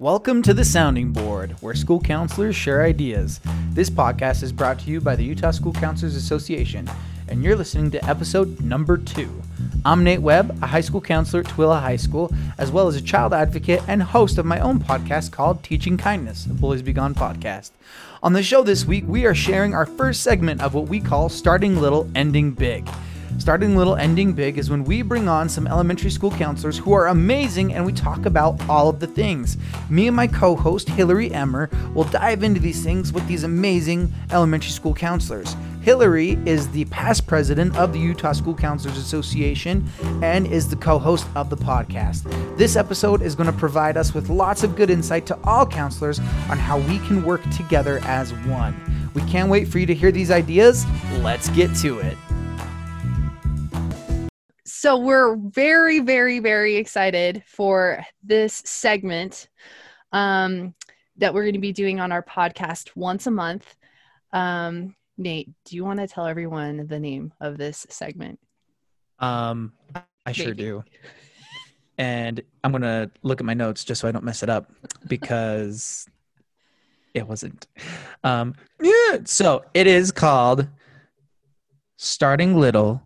Welcome to the Sounding Board, where school counselors share ideas. This podcast is brought to you by the Utah School Counselors Association, and you're listening to episode number two. I'm Nate Webb, a high school counselor at Tooele High School, as well as a child advocate and host of my own podcast called Teaching Kindness, a Bullies Be Gone podcast. On the show this week, we are sharing our first segment of what we call Starting Little, Ending Big. Starting Little, Ending Big is when we bring on some elementary school counselors who are amazing and we talk about all of the things. Me and my co host, Hillary Emmer, will dive into these things with these amazing elementary school counselors. Hillary is the past president of the Utah School Counselors Association and is the co host of the podcast. This episode is going to provide us with lots of good insight to all counselors on how we can work together as one. We can't wait for you to hear these ideas. Let's get to it. So we're very, very, very excited for this segment um, that we're going to be doing on our podcast once a month. Um, Nate, do you want to tell everyone the name of this segment? Um, I sure Maybe. do. And I'm going to look at my notes just so I don't mess it up because it wasn't. Um, yeah, so it is called Starting Little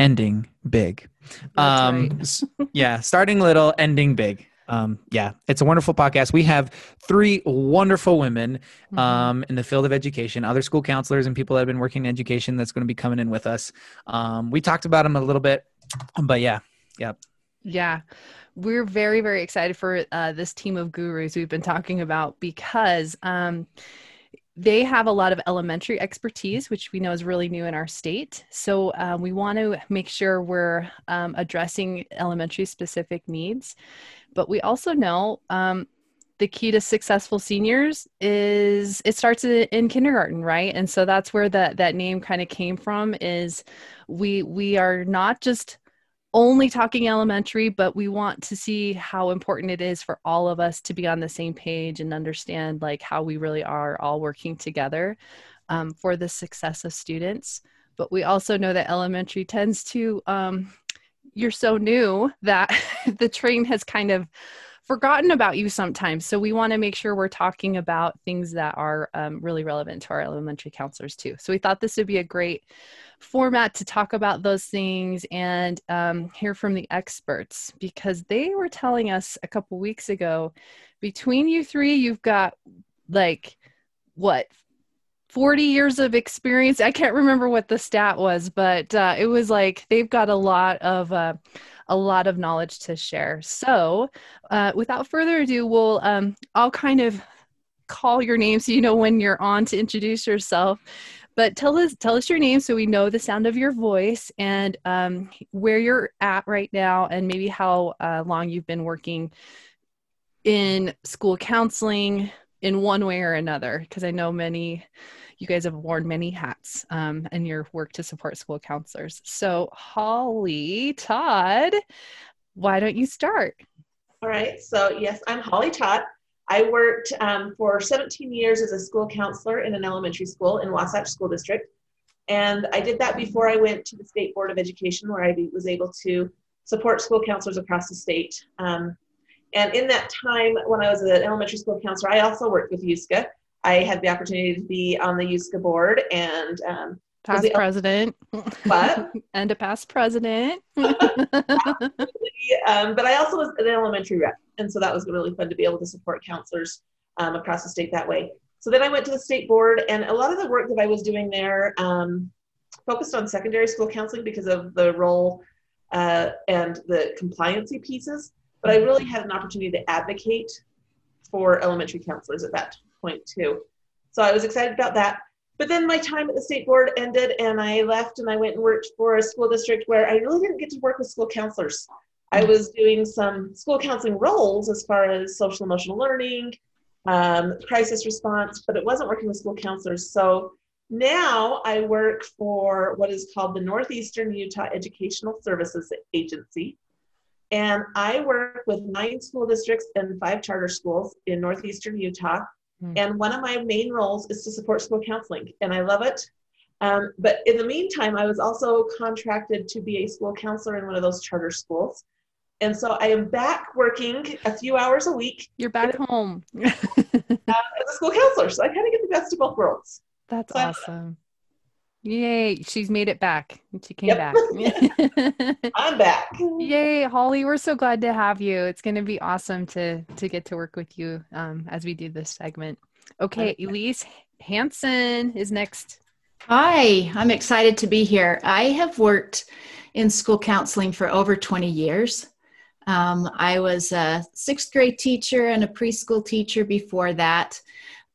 ending big. Um, right. yeah, starting little, ending big. Um, yeah, it's a wonderful podcast. We have three wonderful women mm-hmm. um, in the field of education, other school counselors and people that have been working in education that's going to be coming in with us. Um, we talked about them a little bit, but yeah, yeah. Yeah. We're very, very excited for uh, this team of gurus we've been talking about because um, they have a lot of elementary expertise, which we know is really new in our state. So uh, we want to make sure we're um, addressing elementary specific needs. But we also know um, the key to successful seniors is it starts in kindergarten, right? And so that's where that that name kind of came from. Is we we are not just only talking elementary, but we want to see how important it is for all of us to be on the same page and understand like how we really are all working together um, for the success of students. But we also know that elementary tends to, um, you're so new that the train has kind of forgotten about you sometimes. So we want to make sure we're talking about things that are um, really relevant to our elementary counselors too. So we thought this would be a great format to talk about those things and um, hear from the experts because they were telling us a couple weeks ago between you three, you've got like what 40 years of experience. I can't remember what the stat was, but uh, it was like they've got a lot of uh, a lot of knowledge to share. So, uh, without further ado, we'll um, I'll kind of call your name so you know when you're on to introduce yourself. But tell us tell us your name so we know the sound of your voice and um, where you're at right now, and maybe how uh, long you've been working in school counseling in one way or another. Because I know many you guys have worn many hats um, in your work to support school counselors. So, Holly Todd, why don't you start? All right. So, yes, I'm Holly Todd. I worked um, for 17 years as a school counselor in an elementary school in Wasatch School District. And I did that before I went to the State Board of Education, where I was able to support school counselors across the state. Um, and in that time, when I was an elementary school counselor, I also worked with USCA. I had the opportunity to be on the USCA board and um, past president. What? and a past president. um, but I also was an elementary rep. And so that was really fun to be able to support counselors um, across the state that way. So then I went to the state board, and a lot of the work that I was doing there um, focused on secondary school counseling because of the role uh, and the compliancy pieces. But I really had an opportunity to advocate for elementary counselors at that point too. So I was excited about that. But then my time at the state board ended and I left and I went and worked for a school district where I really didn't get to work with school counselors. I was doing some school counseling roles as far as social emotional learning, um, crisis response, but it wasn't working with school counselors. So now I work for what is called the Northeastern Utah Educational Services Agency. And I work with nine school districts and five charter schools in Northeastern Utah. Mm. And one of my main roles is to support school counseling, and I love it. Um, but in the meantime, I was also contracted to be a school counselor in one of those charter schools. And so I am back working a few hours a week You're back home. uh, as a school counselor. So I kind of get the best of both worlds. That's So awesome. Yay, she's made it back. She came Yep. back. I'm back. Yay, Holly, we're so glad to have you. It's going to be awesome to to get to work with you um, as we do this segment. Okay, Elise Hanson is next. Hi, I'm excited to be here. I have worked in school counseling for over 20 years. Um, I was a sixth grade teacher and a preschool teacher before that,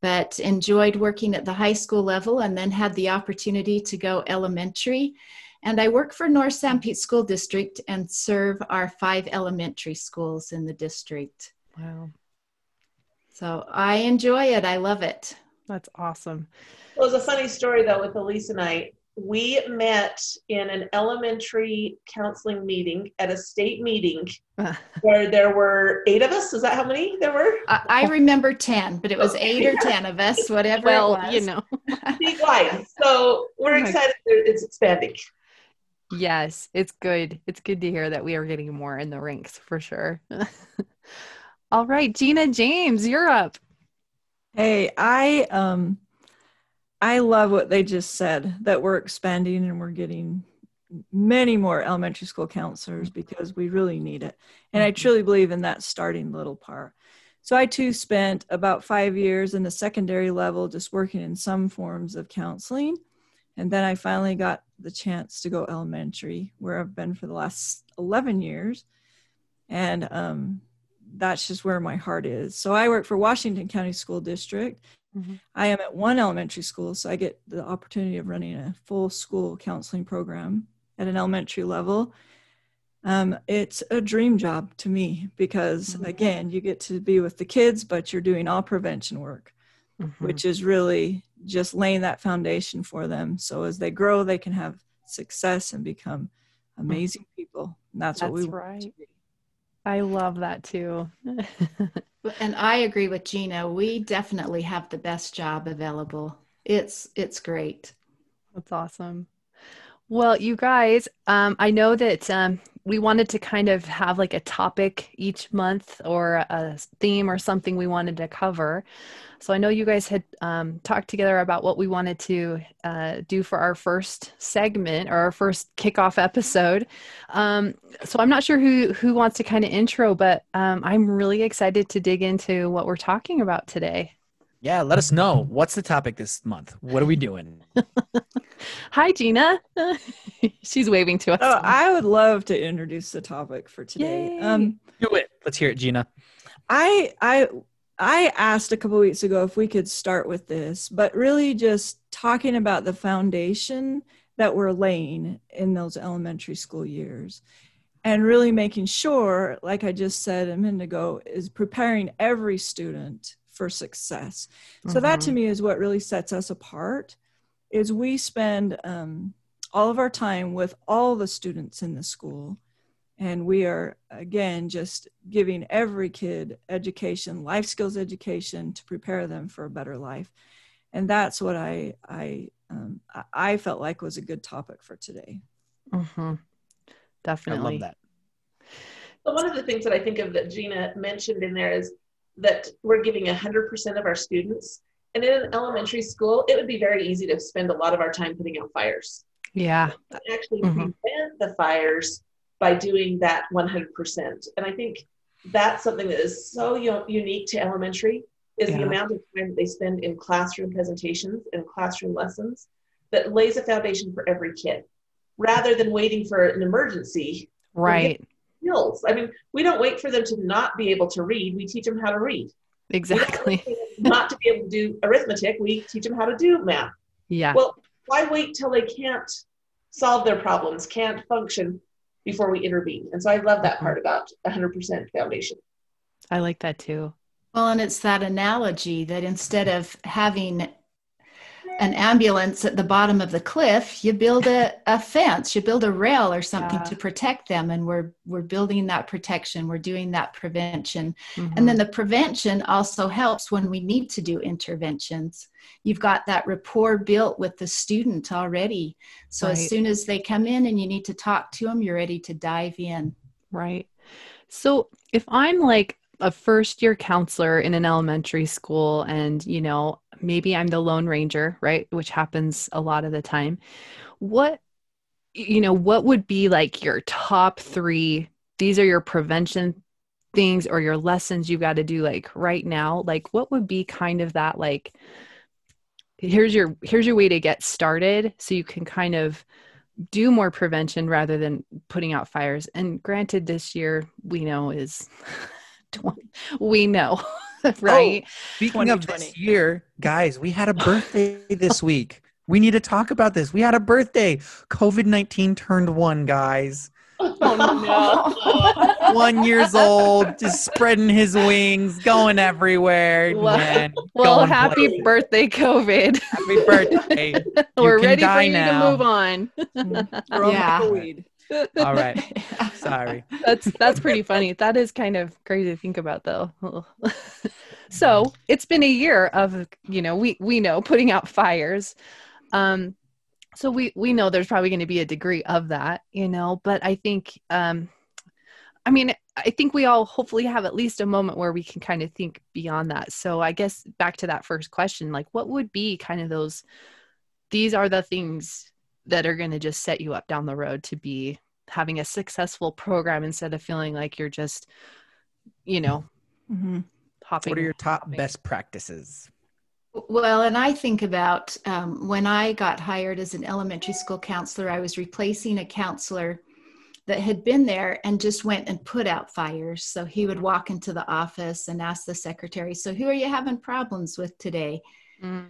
but enjoyed working at the high school level and then had the opportunity to go elementary. And I work for North San Pete School District and serve our five elementary schools in the district. Wow, So I enjoy it. I love it. that's awesome. Well, it was a funny story though with Elise and I. We met in an elementary counseling meeting at a state meeting where there were eight of us. Is that how many there were? I, I remember 10, but it was eight or 10 of us, whatever well, it was. you know. Statewide. So we're Oh excited that it's expanding. Yes, it's good. It's good to hear that we are getting more in the ranks for sure. All right, Gina James, you're up. Hey, I um I love what they just said that we're expanding and we're getting many more elementary school counselors because we really need it. And I truly believe in that starting little part. So I too spent about 5 years in the secondary level just working in some forms of counseling. And then I finally got the chance to go elementary where I've been for the last 11 years. And um that's just where my heart is. So I work for Washington County School District. Mhm. I am at one elementary school, so I get the opportunity of running a full school counseling program at an elementary level. Um, it's a dream job to me because, Mhm. again, you get to be with the kids, but you're doing all prevention work, Mhm. which is really just laying that foundation for them. So as they grow, they can have success and become amazing people. And that's, what we That's want to be. I love that too. And I agree with Gina. We definitely have the best job available. It's it's great. That's awesome. Well, you guys, um, I know that um, we wanted to kind of have like a topic each month or a theme or something we wanted to cover. So I know you guys had um, talked together about what we wanted to uh, do for our first segment or our first kickoff episode. Um, so I'm not sure who who wants to kind of intro, but um, I'm really excited to dig into what we're talking about today. Yeah, let us know. What's the topic this month? What are we doing? Hi, Gina. She's waving to us. Oh, I would love to introduce the topic for today. Yay. Um, Do it. Let's hear it, Gina. I I I asked a couple weeks ago if we could start with this, but really just talking about the foundation that we're laying in those elementary school years. And really making sure, like I just said a minute ago, is preparing every student for success. So that to me is what really sets us apart is we spend um, all of our time with all the students in the school and we are again just giving every kid education life skills education to prepare them for a better life and that's what i i um, I- i felt like was a good topic for today hmm Definitely. I love that. So one of the things that I think of that Gina mentioned in there is that we're giving 100% of our students. And in an elementary school, it would be very easy to spend a lot of our time putting out fires. Yeah. Actually Mhm. prevent the fires by doing that 100%. And I think that's something that is so u- unique to elementary is the amount of time that they spend in classroom presentations and classroom lessons that lays a foundation for every kid rather than waiting for an emergency Right. Skills. I mean, we don't wait for them to not be able to read. We teach them how to read. Exactly. wait for them not to be able to do arithmetic. We teach them how to do math. Yeah. Well, why wait till they can't solve their problems, can't function before we intervene? And so I love that part about 100% foundation. I like that too. Well, and it's that analogy that instead of having an ambulance at the bottom of the cliff, you build a, a fence, you build a rail or something Yeah. to protect them. And we're we're building that protection, we're doing that prevention. Mhm. And then the prevention also helps when we need to do interventions. You've got that rapport built with the student already. So Right. as soon as they come in and you need to talk to them, you're ready to dive in. Right. So if I'm like a first year counselor in an elementary school and, you know, maybe I'm the lone ranger, right? Which happens a lot of the time. What, you know, what would be like your top three? These are your prevention things or your lessons you've got to do like right now. Like, what would be kind of that like, here's your here's your way to get started so you can kind of do more prevention rather than putting out fires. And granted, this year we know is 20, we know, oh, right? Oh, speaking of this year, guys, we had a birthday this week. We need to talk about this. We had a birthday. COVID 19 turned one, guys. Oh no. One years old, just spreading his wings, going everywhere. Well, man, well going happy places. birthday, COVID. Happy birthday. We're ready for you now. to move on. yeah. All right. Sorry. That's that's pretty funny. That is kind of crazy to think about though. so it's been a year of, you know, we we know putting out fires. Um so we we know there's probably going to be a degree of that you know but i think um i mean i think we all hopefully have at least a moment where we can kind of think beyond that so i guess back to that first question like what would be kind of those these are the things that are going to just set you up down the road to be having a successful program instead of feeling like you're just you know mm-hmm. hopping what are your top hopping. best practices well, and I think about um, when I got hired as an elementary school counselor, I was replacing a counselor that had been there and just went and put out fires. So he would walk into the office and ask the secretary, So, who are you having problems with today? Mm.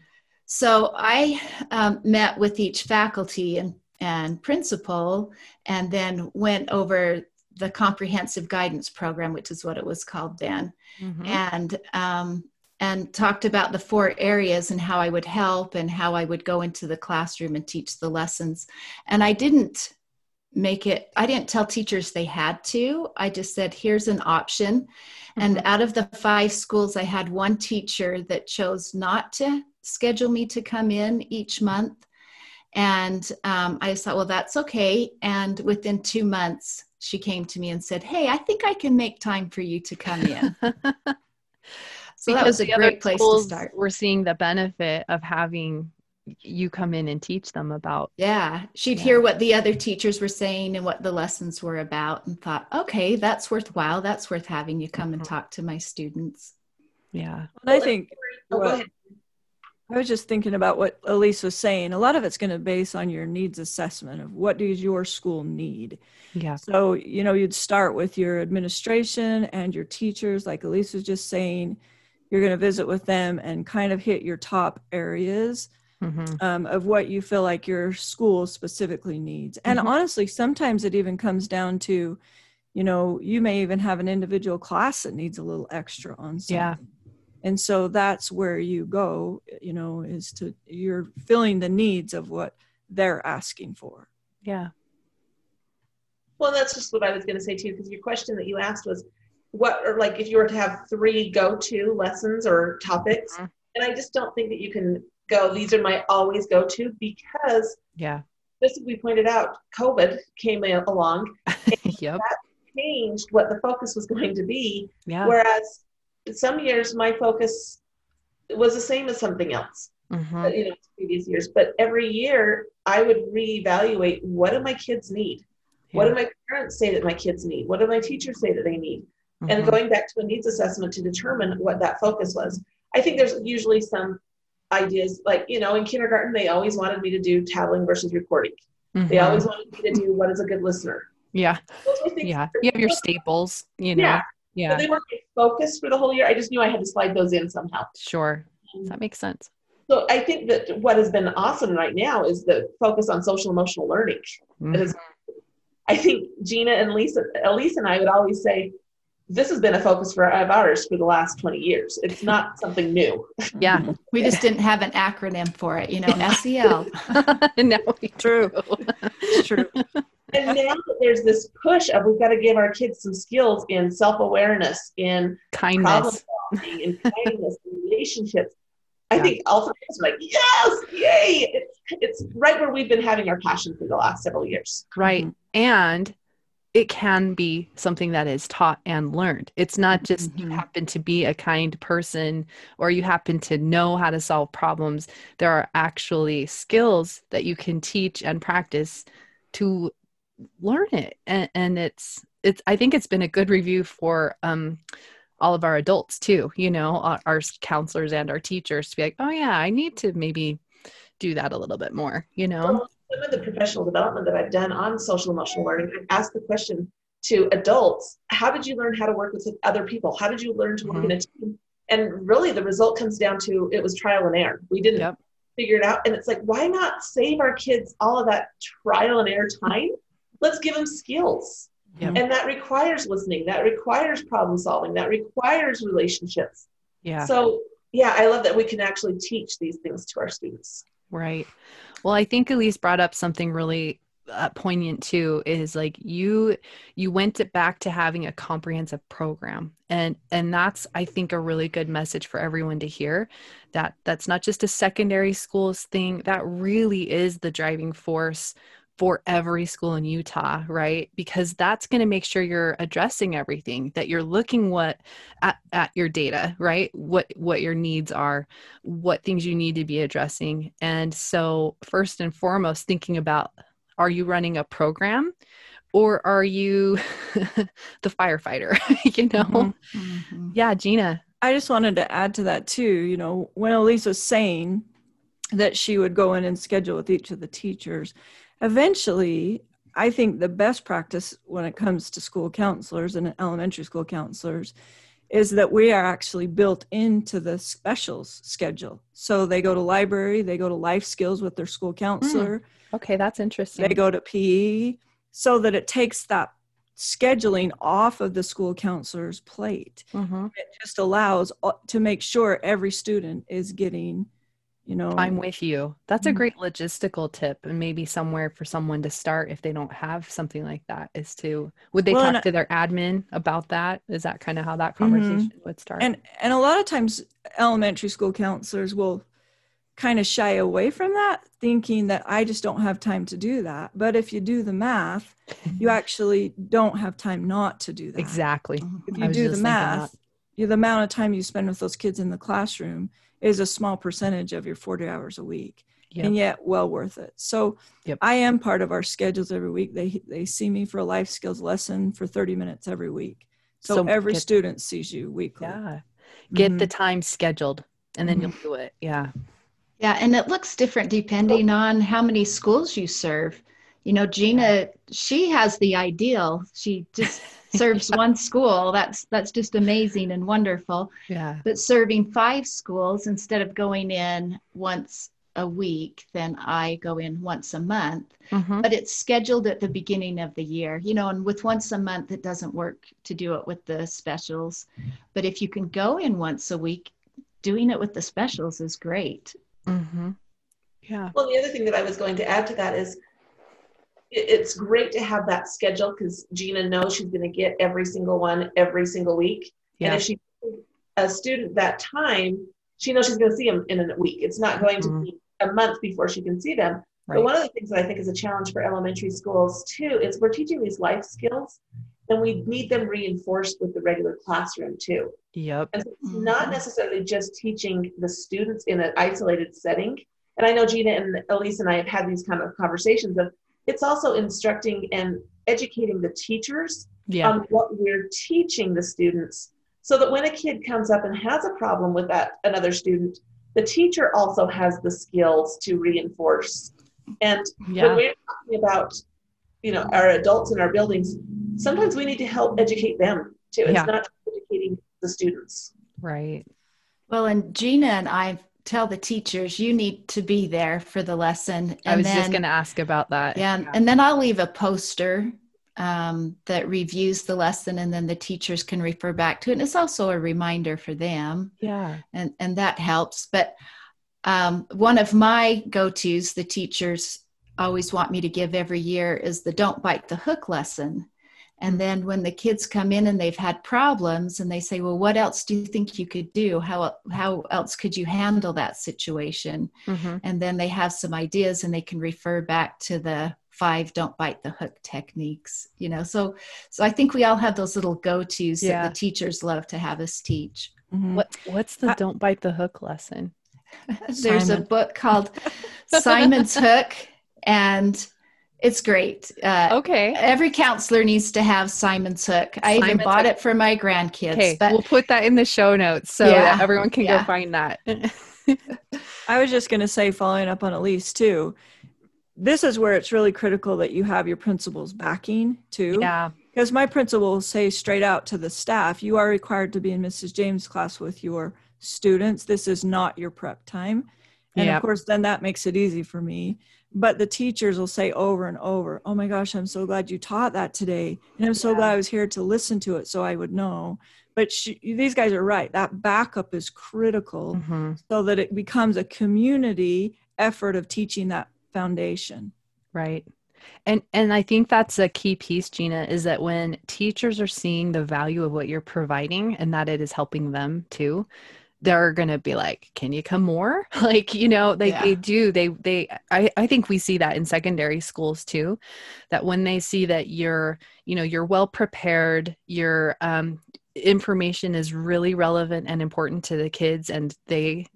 So I um, met with each faculty and, and principal and then went over the comprehensive guidance program, which is what it was called then. Mm-hmm. And um, and talked about the four areas and how I would help and how I would go into the classroom and teach the lessons. And I didn't make it, I didn't tell teachers they had to. I just said, here's an option. Mm-hmm. And out of the five schools, I had one teacher that chose not to schedule me to come in each month. And um, I thought, well, that's okay. And within two months, she came to me and said, Hey, I think I can make time for you to come in. So because that was a great place to start. We're seeing the benefit of having you come in and teach them about. Yeah. She'd yeah. hear what the other teachers were saying and what the lessons were about and thought, okay, that's worthwhile. That's worth having you come and mm-hmm. talk to my students. Yeah. And I think oh, well, I was just thinking about what Elise was saying. A lot of it's going to base on your needs assessment of what does your school need. Yeah. So, you know, you'd start with your administration and your teachers, like Elise was just saying you're going to visit with them and kind of hit your top areas mm-hmm. um, of what you feel like your school specifically needs. And mm-hmm. honestly, sometimes it even comes down to, you know, you may even have an individual class that needs a little extra on something. Yeah. And so that's where you go, you know, is to you're filling the needs of what they're asking for. Yeah. Well, that's just what I was going to say too, because your question that you asked was, what or like if you were to have three go-to lessons or topics mm-hmm. and i just don't think that you can go these are my always go-to because yeah this we pointed out covid came along yep that changed what the focus was going to be yeah whereas some years my focus was the same as something else mm-hmm. you know previous years but every year i would reevaluate what do my kids need yeah. what do my parents say that my kids need what do my teachers say that they need mm-hmm. and going back to a needs assessment to determine what that focus was. I think there's usually some ideas like, you know, in kindergarten, they always wanted me to do tabling versus recording. Mm-hmm. They always wanted me to do what is a good listener. Yeah. Yeah. You have your staples, you know. Yeah. Yeah. So they weren't focused for the whole year. I just knew I had to slide those in somehow. Sure. That makes sense. So I think that what has been awesome right now is the focus on social emotional learning. Mm-hmm. I think Gina and Lisa, Elise and I would always say, this has been a focus for of ours for the last 20 years. It's not something new. Yeah. We just didn't have an acronym for it, you know, SEL. no, true. true. And now that there's this push of we've got to give our kids some skills in self-awareness, in kindness, in kindness, in relationships. I yeah. think all three of us are like, yes, yay! It's, it's right where we've been having our passion for the last several years. Right. Mm-hmm. And it can be something that is taught and learned. It's not just you Mhm. happen to be a kind person or you happen to know how to solve problems. There are actually skills that you can teach and practice to learn it. And, and it's it's I think it's been a good review for um all of our adults too, you know, our, our counselors and our teachers to be like, oh yeah, I need to maybe do that a little bit more, you know? Well, some of the professional development that I've done on social emotional learning, I've asked the question to adults, how did you learn how to work with other people? How did you learn to work in a team? And really the result comes down to it was trial and error. We didn't Yep. figure it out. And it's like, why not save our kids all of that trial and error time? Let's give them skills. And that requires listening, that requires problem solving, that requires relationships. Yeah. So yeah, I love that we can actually teach these things to our students. Right. Well, I think Elise brought up something really uh, poignant too. Is like you you went it back to having a comprehensive program, and and that's I think a really good message for everyone to hear. That that's not just a secondary schools thing. That really is the driving force for every school in Utah, right? Because that's going to make sure you're addressing everything, that you're looking what at, at your data, right? What what your needs are, what things you need to be addressing. And so first and foremost thinking about are you running a program or are you the firefighter, you know? Mhm. Yeah, Gina. I just wanted to add to that too. You know, when Elise was saying that she would go in and schedule with each of the teachers, eventually, I think the best practice when it comes to school counselors and elementary school counselors is that we are actually built into the specials schedule. So they go to library, they go to life skills with their school counselor, Okay, that's interesting. they go to PE, so that it takes that scheduling off of the school counselor's plate Mhm. it just allows uh, to make sure every student is getting you know I'm with you. That's a Mhm. great logistical tip, and maybe somewhere for someone to start if they don't have something like that. Is to would they Well, talk to their admin about that? Is that kind of how that conversation would start? and and a lot of times elementary school counselors will kind of shy away from that thinking that i just don't have time to do that but if you do the math you actually don't have time not to do that exactly. if you do the math you, the amount of time you spend with those kids in the classroom is a small percentage of your 40 hours a week Yep. and yet well worth it. So Yep. I am part of our schedules every week. They they see me for a life skills lesson for 30 minutes every week. So, So every get- student sees you weekly. Yeah. Get the Mhm. time scheduled, and then you'll do it. Yeah. Yeah, and it looks different depending on how many schools you serve. You know, Gina, she has the ideal. She just serves one school. That's that's just amazing and wonderful. Yeah. But serving five schools instead of going in once a week, then I go in once a month. Mhm. But it's scheduled at the beginning of the year, you know, and with once a month, it doesn't work to do it with the specials. But if you can go in once a week, doing it with the specials is great. mm-hmm. Yeah. Well, the other thing that I was going to add to that is it, it's great to have that schedule because Gina knows she's going to get every single one every single week. And if she a student that time, she knows she's going to see them in a week. It's not going to Mhm. be a month before she can see them. But one of the things that I think is a challenge for elementary schools too is we're teaching these life skills, and we need them reinforced with the regular classroom too. Yep. And so it's not Mhm. necessarily just teaching the students in an isolated setting. And I know Gina and Elise and I have had these kind of conversations of it's also instructing and educating the teachers Yeah. on what we're teaching the students so that when a kid comes up and has a problem with that another student, the teacher also has the skills to reinforce. And when we're talking about, you know, our adults in our buildings, sometimes we need to help educate them too. It's Yeah. not educating the students. Right. Well, and Gina and I tell the teachers, you need to be there for the lesson. And I was then, just going to ask about that. Yeah, and- and then I'll leave a poster um, that reviews the lesson, and then the teachers can refer back to it. And it's also a reminder for them, Yeah. and and that helps. But um, one of my go-tos, the teachers always want me to give every year, is the "Don't bite the hook" lesson. And then when the kids come in and they've had problems and they say, well, what else do you think you could do? How, how else could you handle that situation? Mhm. And then they have some ideas and they can refer back to the five don't bite the hook techniques you know so so i think we all have those little go-to's Yeah. that the teachers love to have us teach Mhm. What what's the I- don't bite the hook lesson? there's a book called simon's hook and it's great uh, Okay. every counselor needs to have simon's hook i even bought Hook. it for my grandkids Okay, but we'll put that in the show notes so Yeah, that everyone can yeah. go find that. I was just going to say, following up on Elise too, this is where it's really critical that you have your principal's backing too. yeah. Because my principal will say straight out to the staff, you are required to be in Mrs. James' class with your students. This is not your prep time. And Yep. of course, then that makes it easy for me. But the teachers will say over and over, Oh my gosh, I'm so glad you taught that today. And I'm so Yeah. glad I was here to listen to it so I would know. But she, these guys are right. That backup is critical Mhm. so that it becomes a community effort of teaching that foundation. Right. And and I think that's a key piece, Gina, is that when teachers are seeing the value of what you're providing and that it is helping them too, they're gonna be like, Can you come more? Like, you know, they, Yeah. they do. They they I, I think we see that in secondary schools too. That when they see that you're, you know, you're well prepared, your um information is really relevant and important to the kids and they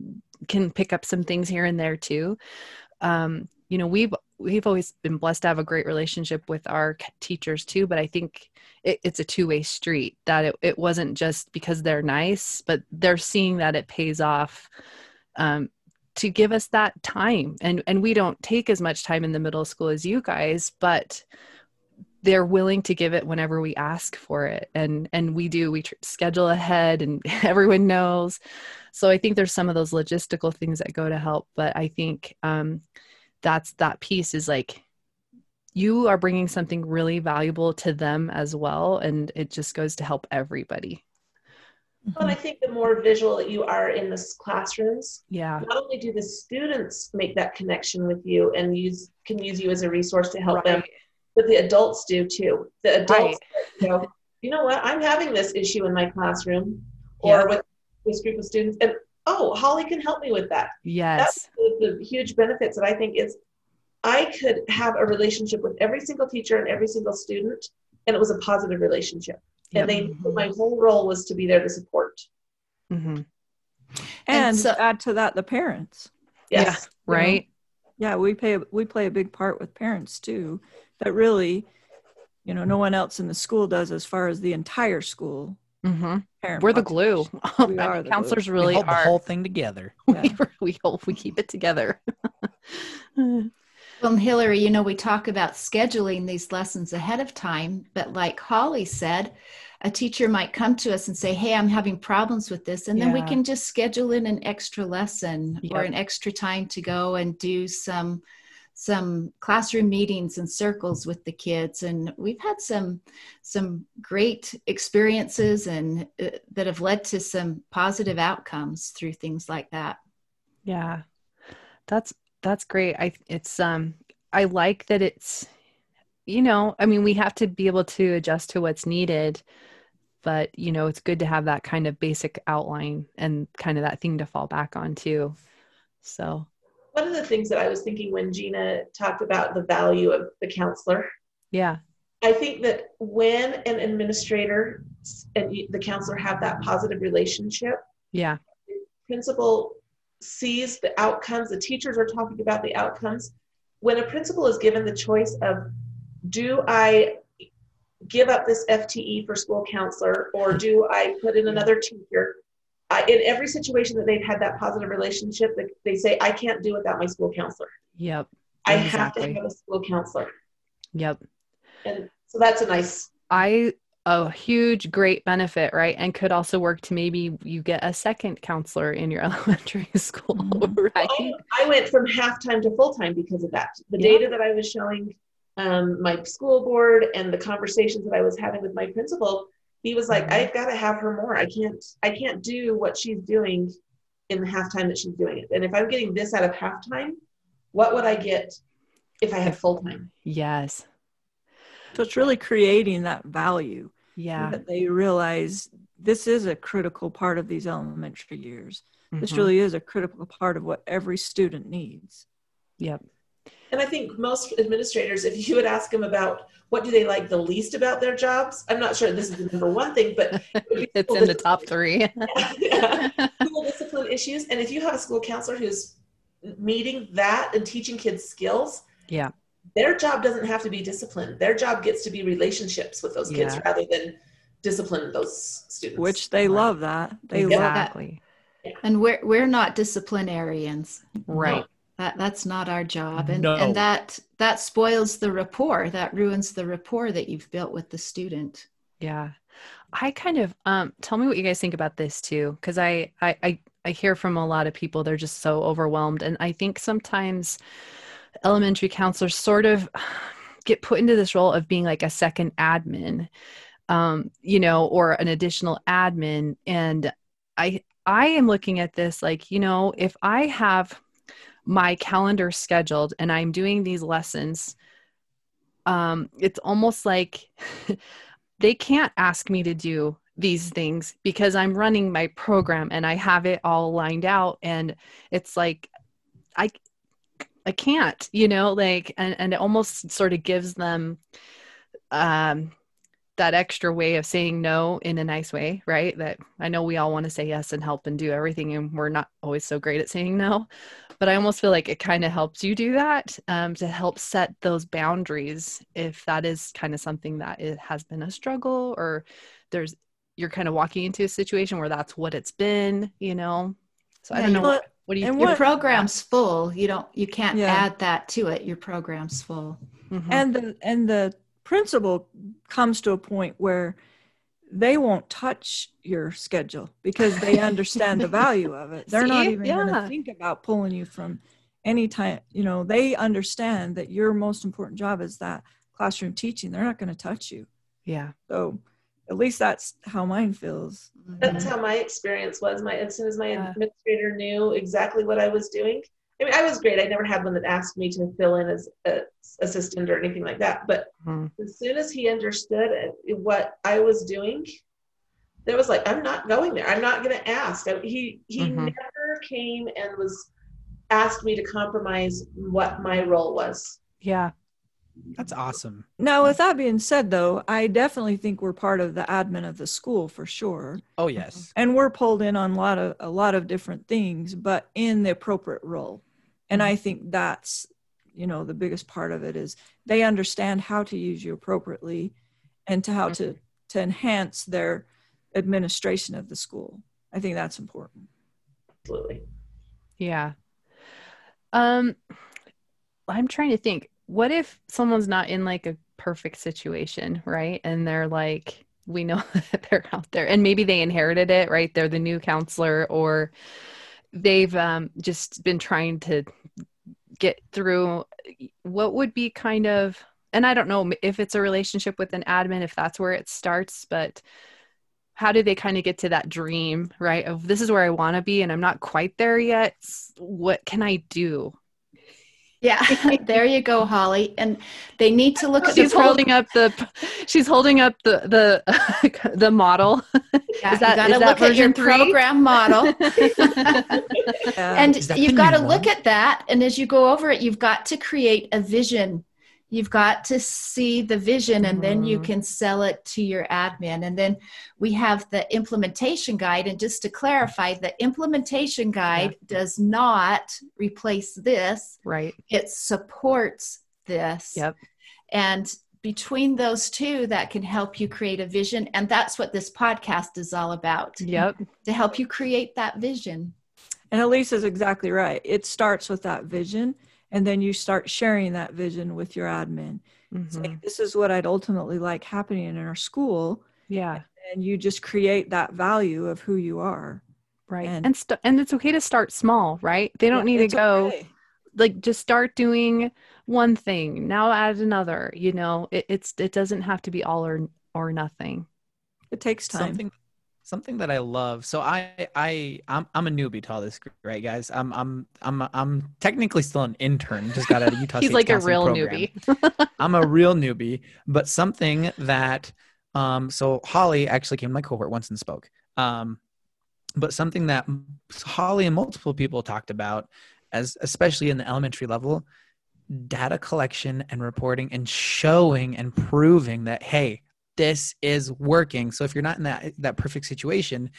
can pick up some things here and there too. Um, you know, we've we've always been blessed to have a great relationship with our teachers too but i think it, it's a two-way street that it, it wasn't just because they're nice but they're seeing that it pays off um, to give us that time. And and we don't take as much time in the middle school as you guys but they're willing to give it whenever we ask for it. And and we do we tr- schedule ahead and everyone knows. So i think there's some of those logistical things that go to help but i think um, that's that piece is like you are bringing something really valuable to them as well and it just goes to help everybody mm-hmm. Well, I think the more visual that you are in the classrooms, yeah not only do the students make that connection with you and use can use you as a resource to help them, but the adults do too. The adults, you know, you know what? I'm having this issue in my classroom or Yeah. with this group of students, and oh, Holly can help me with that. yes the, the huge benefits that I think is I could have a relationship with every single teacher and every single student, and it was a positive relationship. Yep. And they my whole role was to be there to support. hmm And, And so- add to that the parents. Yes. right Yeah, we pay we play a big part with parents too. That really, you know, no one else in the school does as far as the entire school. Hmm we're the glue We are the glue. counselors We really hold the whole thing together. Yeah. we, we hope we keep it together Well, Hillary, you know, we talk about scheduling these lessons ahead of time, but like Holly said, a teacher might come to us and say, Hey, I'm having problems with this. And then we can just schedule in an extra lesson or an extra time to go and do some some classroom meetings and circles with the kids and we've had some some great experiences and uh, that have led to some positive outcomes through things like that Yeah. That's that's great. I it's um I like that it's you know, I mean we have to be able to adjust to what's needed, but you know, it's good to have that kind of basic outline and kind of that thing to fall back on too. So, One of the things that I was thinking when Gina talked about the value of the counselor, yeah. I think that when an administrator and the counselor have that positive relationship, Yeah. principal sees the outcomes, the teachers are talking about the outcomes. When a principal is given the choice of, do I give up this FTE for school counselor or do I put in another teacher? I, in every situation that they've had that positive relationship, they, they say, I can't do without my school counselor. Yep. I Exactly. have to have a school counselor. Yep. And so that's a nice, I a huge great benefit, right? And could also work to maybe you get a second counselor in your elementary school, Mhm. right? I, I went from half time to full time because of that. The Yeah. data that I was showing um, my school board and the conversations that I was having with my principal, he was like, Mhm. "I've got to have her more. I can't. I can't do what she's doing in the halftime that she's doing it. And if I'm getting this out of halftime, what would I get if I had full time?" Yes. So it's really creating that value Yeah. that they realize this is a critical part of these elementary years. This Mhm. really is a critical part of what every student needs. Yep. And I think most administrators, if you would ask them about what do they like the least about their jobs, I'm not sure this is the number one thing, but it's in the top three. yeah. School discipline issues. And if you have a school counselor who's meeting that and teaching kids skills, yeah, their job doesn't have to be discipline. Their job gets to be relationships with those kids Yeah. rather than discipline those students. Which they love that. They love exactly. And we're we're not disciplinarians. Right. That that's not our job. And No. and that that spoils the rapport. That ruins the rapport that you've built with the student. Yeah. I kind of um tell me what you guys think about this too cuz I, I I I hear from a lot of people they're just so overwhelmed and I think sometimes elementary counselors sort of get put into this role of being like a second admin um you know or an additional admin and I I am looking at this like you know if I have my calendar scheduled and I'm doing these lessons um it's almost like they can't ask me to do these things because I'm running my program and I have it all lined out and it's like I I can't, you know, like and and it almost sort of gives them um that extra way of saying no in a nice way, right? That I know we all want to say yes and help and do everything and we're not always so great at saying no. But I almost feel like it kind of helps you do that um, to help set those boundaries if that is kind of something that it has been a struggle or there's you're kind of walking into a situation where that's what it's been, you know. So I don't know. you- What, what do you and think? Your program's full. You don't you can't Yeah. add that to it. Your program's full. Mhm. and the and the principal comes to a point where they won't touch your schedule because they understand the value of it. They're not See? even going Yeah. to think about pulling you from any time. You know, they understand that your most important job is that classroom teaching. They're not going to touch you. yeah. So, at least that's how mine feels. That's how my experience was. My as soon as my Yeah. administrator knew exactly what I was doing. I mean, I was great. I never had one that asked me to fill in as a assistant or anything like that. But Mhm. as soon as he understood what I was doing, there was like, I'm not going there. I'm not going to ask. I, he he Mhm. never came and was asked me to compromise what my role was. Yeah. That's awesome. Now, with that being said, though, I definitely think we're part of the admin of the school for sure. Oh yes. and we're pulled in on a lot of a lot of different things but in the appropriate role and i think that's you know the biggest part of it is they understand how to use you appropriately and to how to to enhance their administration of the school i think that's important Absolutely. Yeah. Um I'm trying to think. What if someone's not in like a perfect situation, right? And they're like we know that they're out there and maybe they inherited it, right? They're the new counselor or they've um just been trying to get through what would be kind of and I don't know if it's a relationship with an admin if that's where it starts, but how do they kind of get to that dream right of this is where i want to be and i'm not quite there yet what can i do Yeah, there you go, Holly. And they need to look at she's the pro- holding up the she's holding up the the the model Yeah, Is that- you got to is that look at your version three? program model. Yeah. and you've got to look one? at that and as you go over it you've got to create a vision you've got to see the vision and then you Mhm. can sell it to your admin. And then we have the implementation guide. And just to clarify the implementation guide does not replace this. Right. It supports this. Yep. and between those two that can help you create a vision. And that's what this podcast is all about. Yep. To help you create that vision. And elise is exactly right. It starts with that vision and then you start sharing that vision with your admin. Mhm. saying this is what i'd ultimately like happening in our school yeah. and you just create that value of who you are. Right And- and st- and it's okay to start small right? They don't Yeah, need to go okay. like just start doing one thing now add another you know? It, it's it doesn't have to be all or or nothing. It takes time. Something something that I love. So I I I'm I'm a newbie to all this, right, guys? I'm I'm I'm I'm technically still an intern. Just got out of Utah. he's State's like a real program. newbie I'm a real newbie, but something that um so Holly actually came to my cohort once and spoke. Um but something that Holly and multiple people talked about as especially in the elementary level data collection and reporting and showing and proving that hey this is working so if you're not in that that perfect situation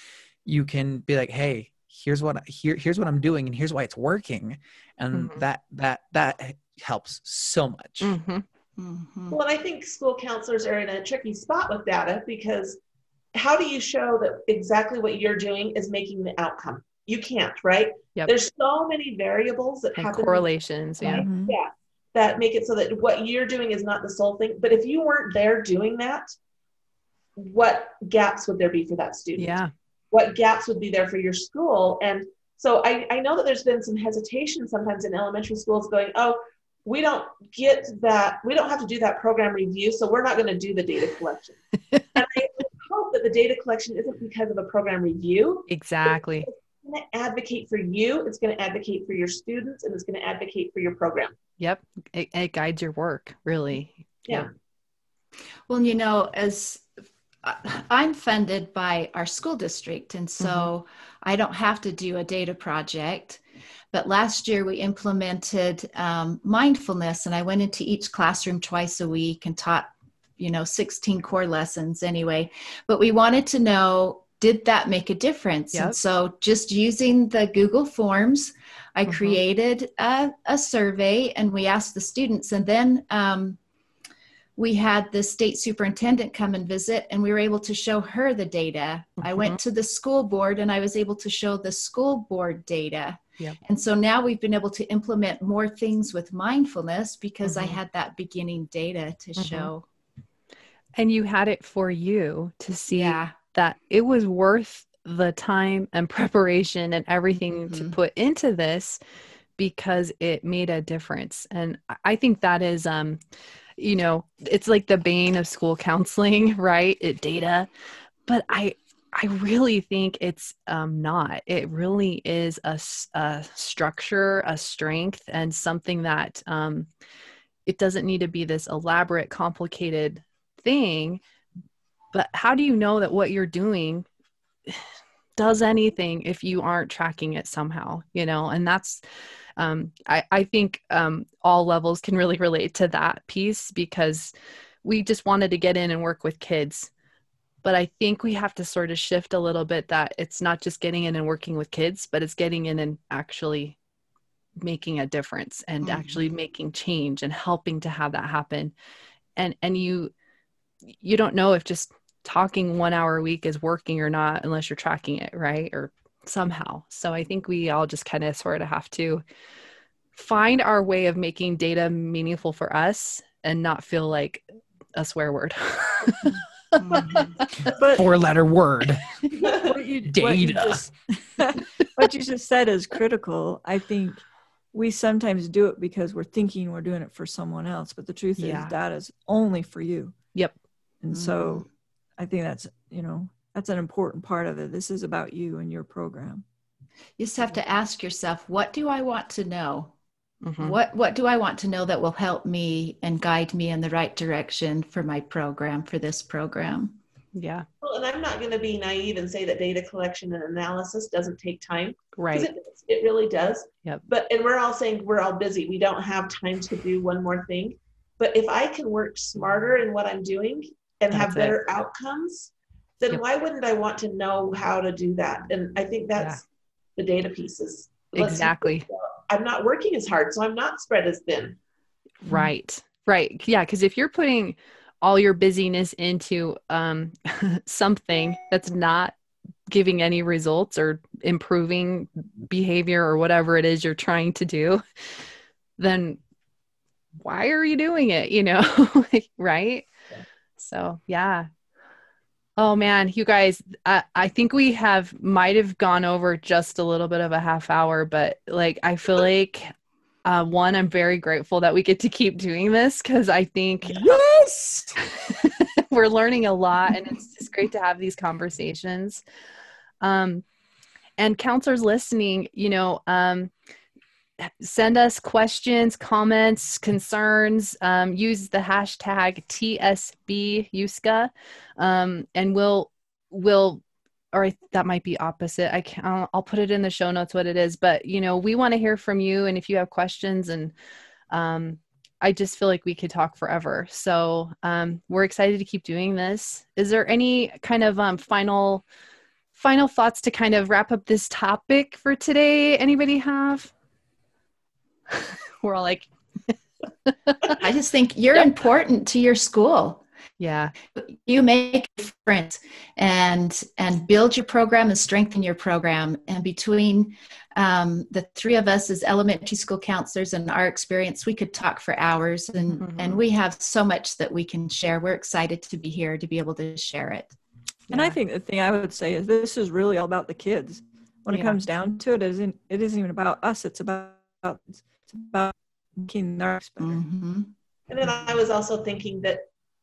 you can be like hey here's what here here's what i'm doing and here's why it's working and Mhm. that that that helps so much Mm-hmm. Mhm. Well, I think school counselors are in a tricky spot with data because how do you show that exactly what you're doing is making the outcome? You can't, right? Yep. There's so many variables that And happen correlations. Yeah. Mhm. Yeah, that make it so that what you're doing is not the sole thing. But if you weren't there doing that, what gaps would there be for that student? Yeah. What gaps would be there for your school? And so I, I know that there's been some hesitation sometimes in elementary schools going, oh, we don't get that, we don't have to do that program review, so we're not going to do the data collection. and I hope that the data collection isn't because of a program review. Exactly. It's going to advocate for you, it's going to advocate for your students, and it's going to advocate for your program. Yep. It, it guides your work, really. Yeah. Well, you know, as I- I'm funded by our school district, and so I don't have to do a data project. But last year we implemented um, mindfulness, and I went into each classroom twice a week and taught, you know, 16 core lessons anyway. But we wanted to know did that make a difference? Yep. And so just using the Google Forms, I Mhm. created a, a survey and we asked the students, and then um, we had the state superintendent come and visit and we were able to show her the data i went to the school board and i was able to show the school board data Yep. and so now we've been able to implement more things with mindfulness because i Mhm. had that beginning data to Mhm. show And you had it for you to see yeah that it was worth the time and preparation and everything to Mhm. put into this because it made a difference. And I- think that is um you know, it's like the bane of school counseling, right? It data. But I I really think it's um, not. It really is a structure, a strength, and something that um, it doesn't need to be this elaborate, complicated thing. But how do you know that what you're doing does anything if you aren't tracking it somehow? You know, and that's um, I, I think um, all levels can really relate to that piece because we just wanted to get in and work with kids but i think we have to sort of shift a little bit that it's not just getting in and working with kids but it's getting in and actually making a difference and Mhm. actually making change and helping to have that happen and and you you don't know if just talking one hour a week is working or not unless you're tracking it right or somehow so i think we all just kind of sort of have to find our way of making data meaningful for us and not feel like a swear word Mhm. But four letter word what you, what you Data. just, what you just said is critical. I think we sometimes do it because we're thinking we're doing it for someone else, but the truth Yeah. is that is only for you. Yep. And so I think that's, you know, that's an important part of it. This is about you and your program. you just have to ask yourself what do i want to know Mhm. what what do i want to know that will help me and guide me in the right direction for my program for this program yeah Well, and I'm not going to be naive and say that data collection and analysis doesn't take time. right It, it really does. Yep. But, and we're all saying we're all busy. We don't have time to do one more thing. But if I can work smarter in what I'm doing and have That's it. better outcomes, then Yep. why wouldn't I want to know how to do that? And I think that's the data pieces. Let's- exactly I'm not working as hard, so I'm not spread as thin. right right yeah because if you're putting all your busyness into um something that's not giving any results or improving behavior or whatever it is you're trying to do then why are you doing it you know right Yeah. So yeah oh man you guys I, I think we have might have gone over just a little bit of a half hour but like i feel like uh, one i'm very grateful that we get to keep doing this because i think Yes. we're learning a lot and it's just great to have these conversations um, and counselors listening you know um, send us questions comments concerns um, use the hashtag tsbuska um, and we'll we'll or I- that might be opposite i can I'll, I'll put it in the show notes what it is but you know we want to hear from you and if you have questions and um, I just feel like we could talk forever. So um, we're excited to keep doing this. Is there any kind of um, final final thoughts to kind of wrap up this topic for today? Anybody have? we're all like, I just think you're yep. important to your school. Yeah. You make a difference and and build your program and strengthen your program. And between um, the three of us as elementary school counselors and our experience we could talk for hours and mm-hmm. and we have so much that we can share. We're excited to be here to be able to share it. And i think the thing i would say is this is really all about the kids. When yeah. it comes down to it, it isn't it isn't even about us it's about it's about making their better mm-hmm. and then i was also thinking that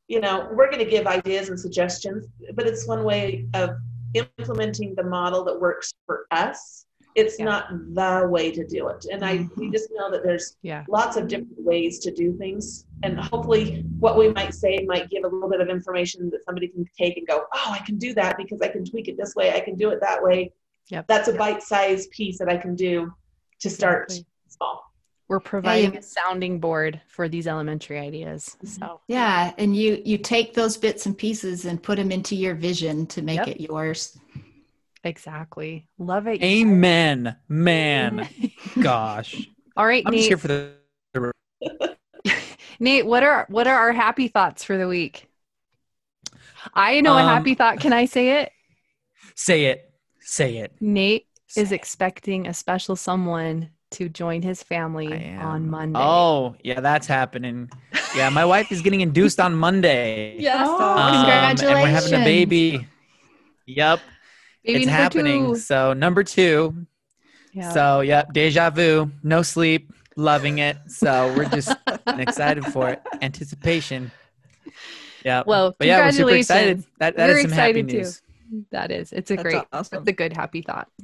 you know, we're going to give ideas and suggestions, but it's one way of implementing the model that works for us. It's yeah. not the way to do it. And I we mm-hmm. just know that there's yeah. lots of different ways to do things. And hopefully what we might say might give a little bit of information that somebody can take and go, oh, I can do that because I can tweak it this way. I can do it that way. Yep. That's a bite-sized piece that I can do to start exactly. small we're providing a sounding board for these elementary ideas mm-hmm. so. Yeah and you you take those bits and pieces and put them into your vision to make yep. it yours. Exactly. Love it amen man. Gosh. All right i'm nate. just here for the nate what are what are our happy thoughts for the week? I know um, a happy thought. Can i say it? Say it. Say it. Nate say is it. expecting a special someone to join his family on Monday. Oh, yeah, that's happening. Yeah, my wife is getting induced on Monday. Yes. Oh, um, congratulations. And we're having a baby. Yep. Baby it's happening. Two. So, number two. Yep. So, yep, deja vu, no sleep, loving it. So, we're just excited for it. Anticipation. Yeah. Well, but yeah, we're super excited. That, that we're is some excited happy news. Too. That is. It's a That's great, awesome. it's a good, happy thought.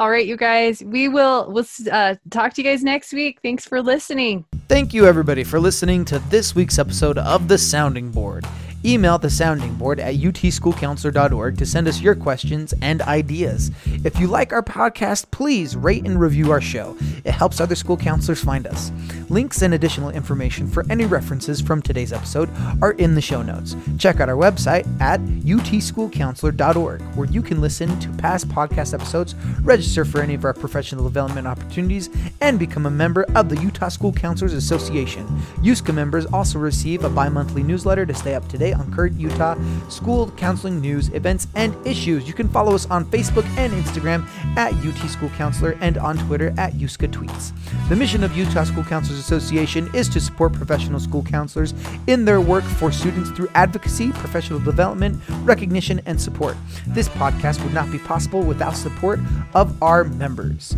All right, you guys, we will we'll uh, talk to you guys next week. Thanks for listening. Thank you, everybody, for listening to this week's episode of The Sounding Board. Email the sounding board at utschoolcounselor.org to send us your questions and ideas. If you like our podcast, please rate and review our show. It helps other school counselors find us. Links and additional information for any references from today's episode are in the show notes. Check out our website at utschoolcounselor.org, where you can listen to past podcast episodes, register for any of our professional development opportunities, and become a member of the Utah School Counselors Association. USCA members also receive a bi monthly newsletter to stay up to date on current Utah school counseling news, events, and issues. You can follow us on Facebook and Instagram at UT School Counselor and on Twitter at USCA Tweets. The mission of Utah School Counselors Association is to support professional school counselors in their work for students through advocacy, professional development, recognition, and support. This podcast would not be possible without support of our members.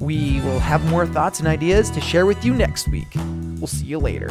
We will have more thoughts and ideas to share with you next week. We'll see you later.